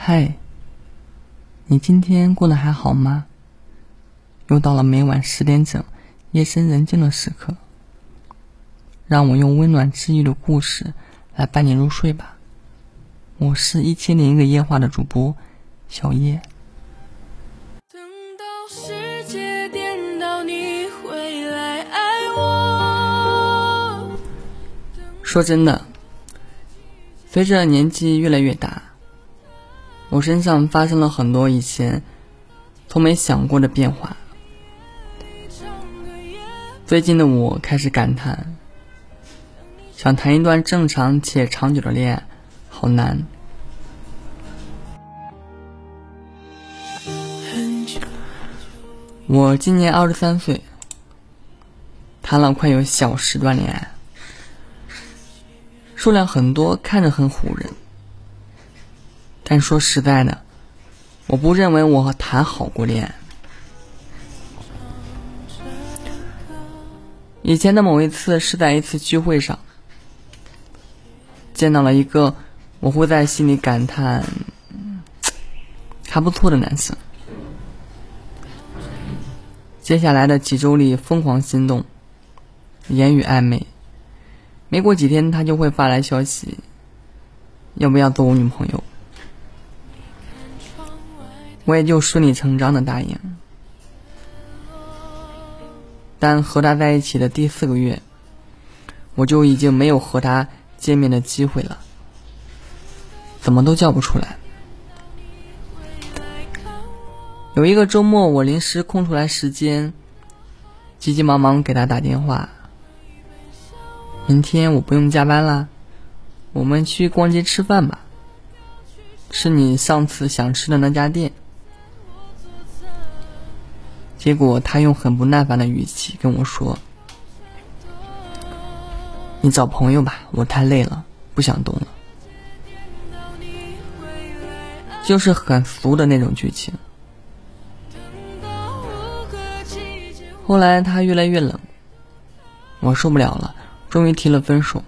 嗨，你今天过得还好吗？又到了每晚十点整，夜深人静的时刻，让我用温暖治愈的故事来伴你入睡吧。我是一千零一个夜话的主播小叶。等到世界颠倒，你会来爱我。说真的，随着年纪越来越大。我身上发生了很多以前从没想过的变化。最近的我开始感叹，想谈一段正常且长久的恋爱，好难。我今年二十三岁，谈了快有小十段恋爱，数量很多，看着很唬人。但说实在的，我不认为我谈好过恋爱。以前的某一次是在一次聚会上，见到了一个我会在心里感叹还不错的男生。接下来的几周里疯狂心动，言语暧昧，没过几天他就会发来消息，要不要做我女朋友？我也就顺理成章的答应，但和他在一起的第四个月，我就已经没有和他见面的机会了，怎么都叫不出来。有一个周末，我临时空出来时间，急急忙忙给他打电话。明天我不用加班啦，我们去逛街吃饭吧，吃你上次想吃的那家店。结果他用很不耐烦的语气跟我说：“你找朋友吧，我太累了，不想动了。”就是很俗的那种剧情。后来他越来越冷，我受不了了，终于提了分手。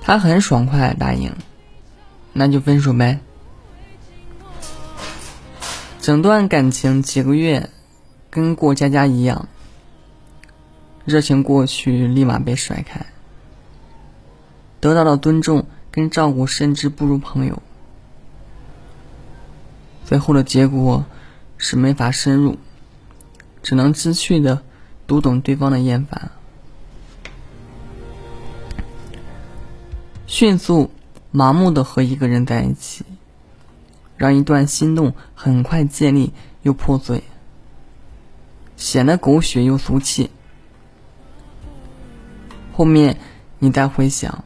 他很爽快答应，那就分手呗。整段感情几个月，跟过家家一样，热情过去立马被甩开，得到的尊重跟照顾甚至不如朋友，最后的结果是没法深入，只能知趣的读懂对方的厌烦，迅速麻木的和一个人在一起。让一段心动很快建立又破碎，显得狗血又俗气。后面你再回想，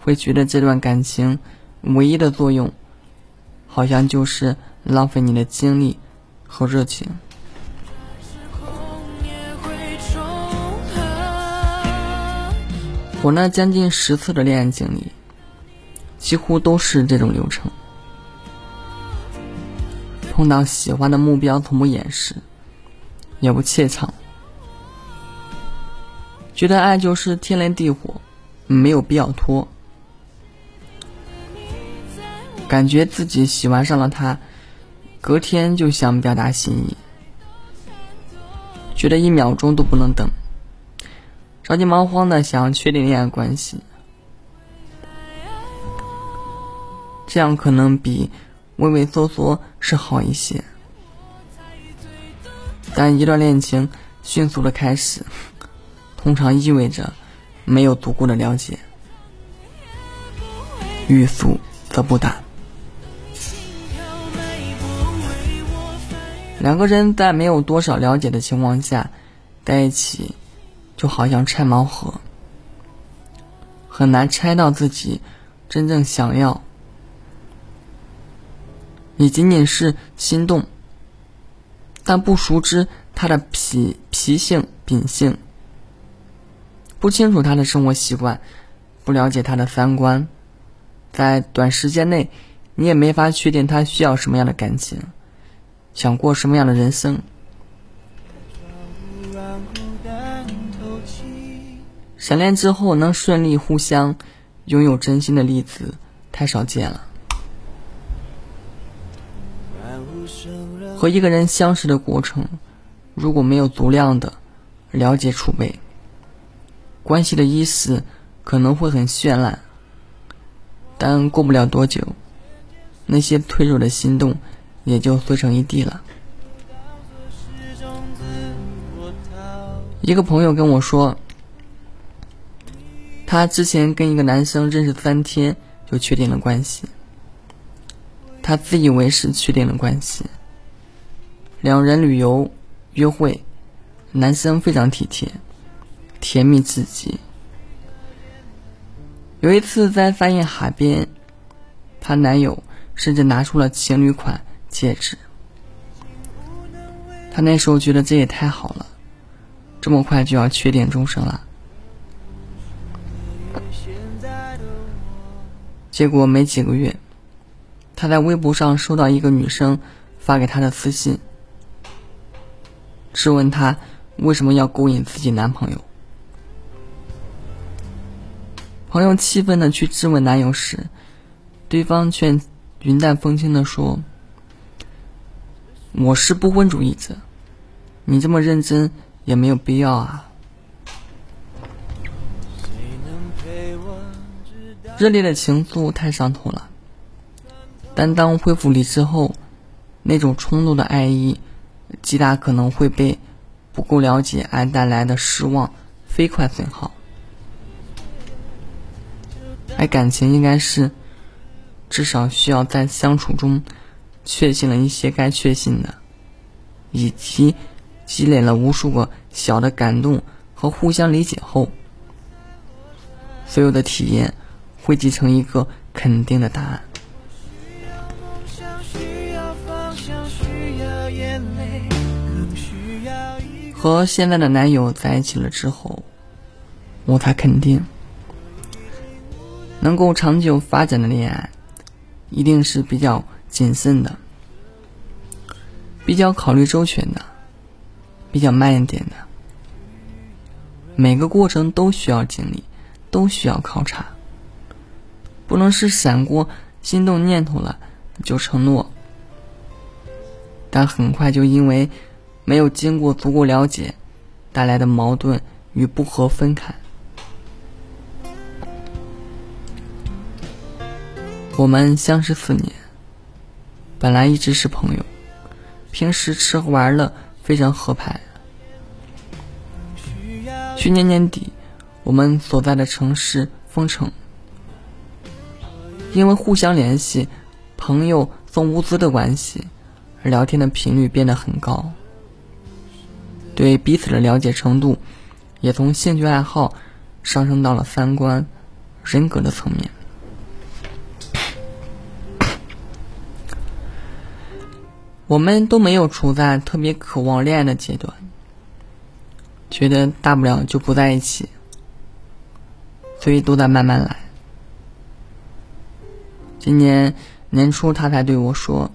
会觉得这段感情唯一的作用，好像就是浪费你的精力和热情。我那将近十次的恋爱经历，几乎都是这种流程。碰到喜欢的目标，从不掩饰，也不怯场，觉得爱就是天雷地火，没有必要拖。感觉自己喜欢上了他，隔天就想表达心意，觉得一秒钟都不能等，着急忙慌的想要确定恋爱关系，这样可能比。畏畏缩缩是好一些，但一段恋情迅速的开始，通常意味着没有足够的了解，欲速则不达。两个人在没有多少了解的情况下在一起，就好像拆盲盒，很难拆到自己真正想要。你仅仅是心动，但不熟知他的脾脾性秉性，不清楚他的生活习惯，不了解他的三观，在短时间内，你也没法确定他需要什么样的感情，想过什么样的人生。闪恋之后能顺利互相拥有真心的例子太少见了。和一个人相识的过程，如果没有足量的了解储备，关系的伊始可能会很绚烂，但过不了多久，那些脆弱的心动也就碎成一地了。一个朋友跟我说，他之前跟一个男生认识三天就确定了关系，他自以为是确定了关系。两人旅游约会，男生非常体贴，甜蜜至极。有一次在三亚海边，她男友甚至拿出了情侣款戒指，她那时候觉得这也太好了。这么快就要确定终身了，结果没几个月，他在微博上收到一个女生发给他的私信，质问他为什么要勾引自己男朋友。朋友气愤的去质问男友时，对方却云淡风轻的说：“我是不婚主义者，你这么认真。”也没有必要啊！热烈的情愫太伤头了，但当恢复理智后，那种冲动的爱意，极大可能会被不够了解爱带来的失望飞快损耗。而感情应该是，至少需要在相处中，确信了一些该确信的，以及。积累了无数个小的感动和互相理解后，所有的体验汇集成一个肯定的答案。和现在的男友在一起了之后，我才肯定，能够长久发展的恋爱，一定是比较谨慎的，比较考虑周全的。比较慢一点的，每个过程都需要经历，都需要考察，不能是闪过心动念头了就承诺，但很快就因为没有经过足够了解带来的矛盾与不和分开。我们相识四年，本来一直是朋友，平时吃喝玩乐。非常合拍。去年年底，我们所在的城市封城，因为互相联系、朋友送物资的关系，而聊天的频率变得很高，对彼此的了解程度也从兴趣爱好上升到了三观、人格的层面。我们都没有处在特别渴望恋爱的阶段，觉得大不了就不在一起，所以都在慢慢来。今年年初，他才对我说：“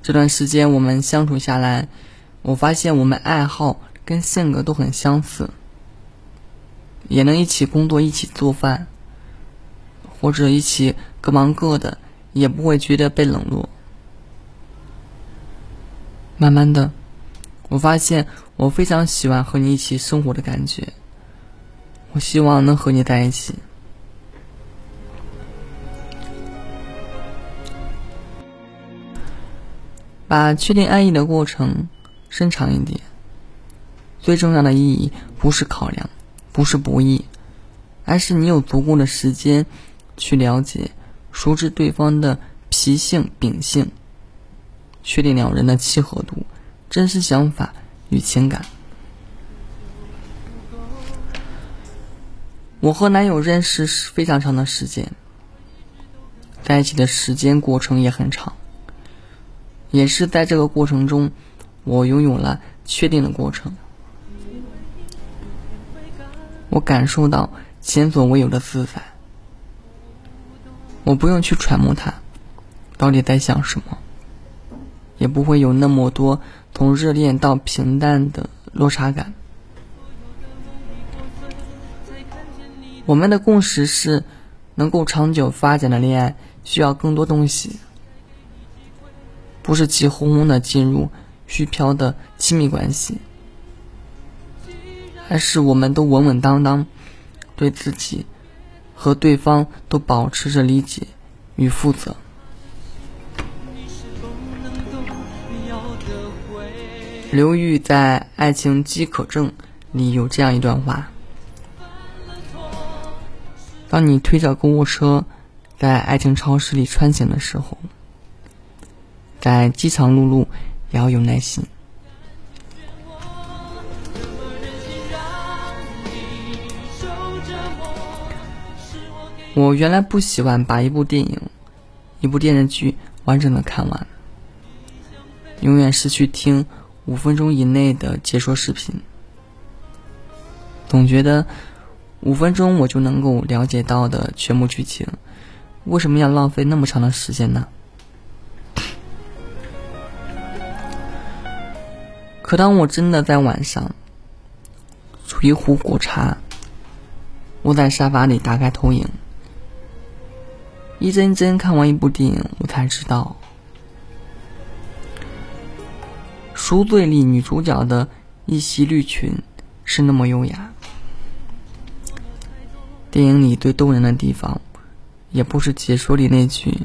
这段时间我们相处下来，我发现我们爱好跟性格都很相似，也能一起工作、一起做饭，或者一起各忙各的，也不会觉得被冷落。”慢慢的，我发现我非常喜欢和你一起生活的感觉。我希望能和你在一起。把确定爱意的过程伸长一点。最重要的意义不是考量，不是博弈，而是你有足够的时间去了解、熟知对方的脾性秉性。确定两人的契合度、真实想法与情感。我和男友认识是非常长的时间，在一起的时间过程也很长，也是在这个过程中，我拥有了确定的过程。我感受到前所未有的自在，我不用去揣摩他到底在想什么。也不会有那么多从热恋到平淡的落差感。我们的共识是，能够长久发展的恋爱需要更多东西。不是急哄哄的进入虚飘的亲密关系，还是我们都稳稳当当，对自己和对方都保持着理解与负责。刘玉在《爱情饥渴症》里有这样一段话：当你推着购物车在爱情超市里穿行的时候。在饥肠辘辘，也要有耐心。我原来不喜欢把一部电影、一部电视剧完整的看完，永远是去听五分钟以内的解说视频，总觉得五分钟我就能够了解到的全部剧情，为什么要浪费那么长的时间呢？可当我真的在晚上，煮一壶果茶，窝在沙发里打开投影，一帧帧看完一部电影，我才知道，《赎罪》里女主角的一袭绿裙是那么优雅。电影里最动人的地方，也不是解说里那句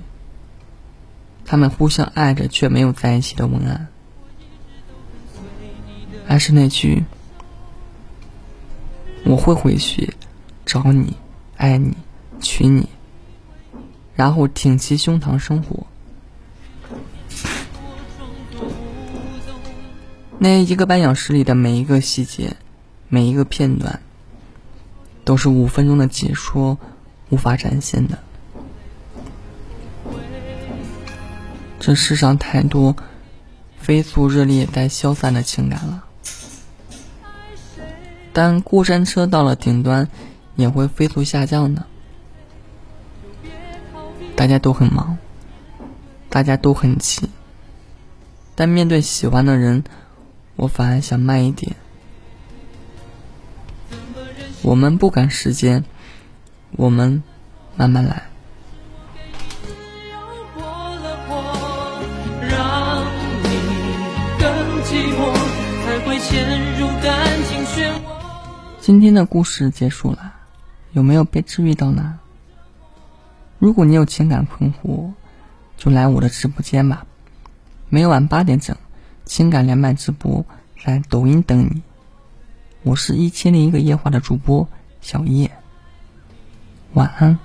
“他们互相爱着却没有在一起”的文案。还是那句，我会回去找你，爱你，娶你，然后挺起胸膛生活。那一个半小时里的每一个细节，每一个片段，都是五分钟的解说无法展现的。这世上太多飞速、热烈但消散的情感了。但过山车到了顶端，也会飞速下降的。大家都很忙，大家都很急，但面对喜欢的人，我反而想慢一点。我们不赶时间，我们慢慢来。陷入感情漩涡今天的故事结束了，有没有被治愈到呢？如果你有情感困惑，就来我的直播间吧，每晚八点整，情感连麦直播，在抖音等你。我是一千零一个夜话的主播小叶，晚安。